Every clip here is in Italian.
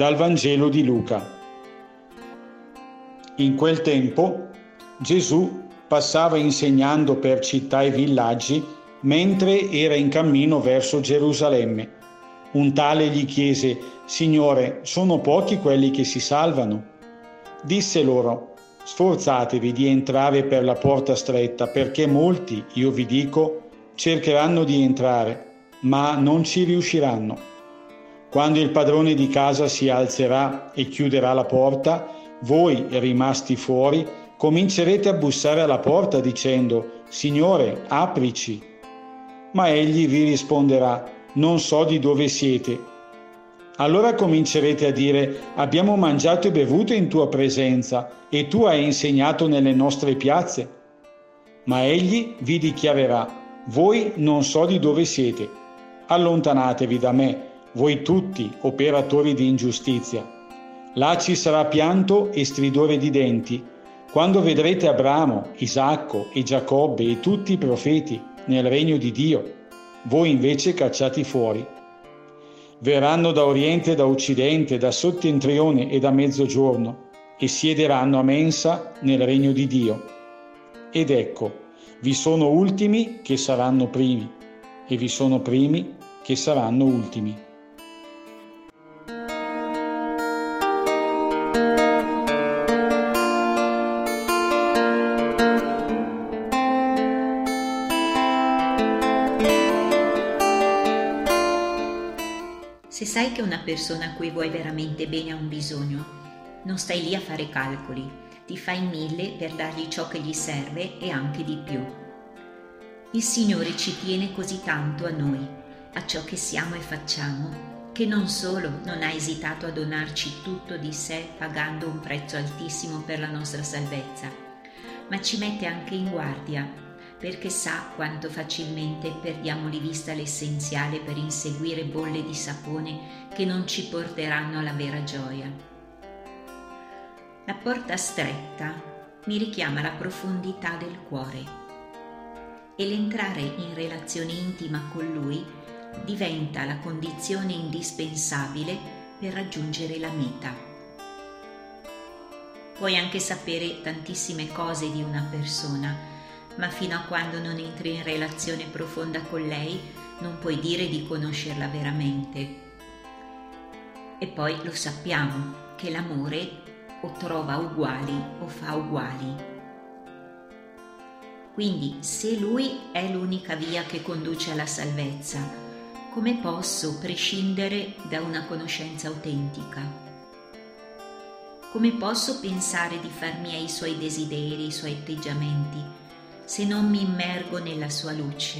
Dal Vangelo di Luca. In quel tempo Gesù passava insegnando per città e villaggi mentre era in cammino verso Gerusalemme. Un tale gli chiese, Signore, sono pochi quelli che si salvano? Disse loro, sforzatevi di entrare per la porta stretta, perché molti, io vi dico, cercheranno di entrare, ma non ci riusciranno. Quando il padrone di casa si alzerà e chiuderà la porta, voi, rimasti fuori, comincerete a bussare alla porta dicendo, Signore, aprici. Ma egli vi risponderà, non so di dove siete. Allora comincerete a dire, abbiamo mangiato e bevuto in tua presenza e tu hai insegnato nelle nostre piazze. Ma egli vi dichiarerà, voi non so di dove siete. Allontanatevi da me, voi tutti operatori di ingiustizia. Là ci sarà pianto e stridore di denti, quando vedrete Abramo, Isacco e Giacobbe e tutti i profeti nel regno di Dio, voi invece cacciati fuori. Verranno da oriente e da occidente, da settentrione e da mezzogiorno, e siederanno a mensa nel regno di Dio. Ed ecco, vi sono ultimi che saranno primi, e vi sono primi che saranno ultimi. Sai che una persona a cui vuoi veramente bene ha un bisogno, non stai lì a fare calcoli, ti fai mille per dargli ciò che gli serve e anche di più. Il Signore ci tiene così tanto a noi, a ciò che siamo e facciamo, che non solo non ha esitato a donarci tutto di sé pagando un prezzo altissimo per la nostra salvezza, ma ci mette anche in guardia perché sa quanto facilmente perdiamo di vista l'essenziale per inseguire bolle di sapone che non ci porteranno alla vera gioia. La porta stretta mi richiama la profondità del cuore e l'entrare in relazione intima con Lui diventa la condizione indispensabile per raggiungere la meta. Puoi anche sapere tantissime cose di una persona, ma fino a quando non entri in relazione profonda con lei non puoi dire di conoscerla veramente. E poi lo sappiamo che l'amore o trova uguali o fa uguali. Quindi se lui è l'unica via che conduce alla salvezza, come posso prescindere da una conoscenza autentica? Come posso pensare di far miei i suoi desideri, i suoi atteggiamenti? Se non mi immergo nella sua luce?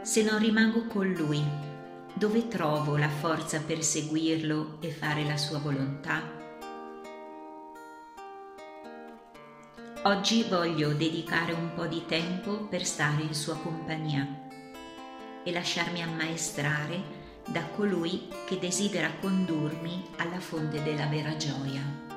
Se non rimango con lui, dove trovo la forza per seguirlo e fare la sua volontà? Oggi voglio dedicare un po' di tempo per stare in sua compagnia e lasciarmi ammaestrare da colui che desidera condurmi alla fonte della vera gioia.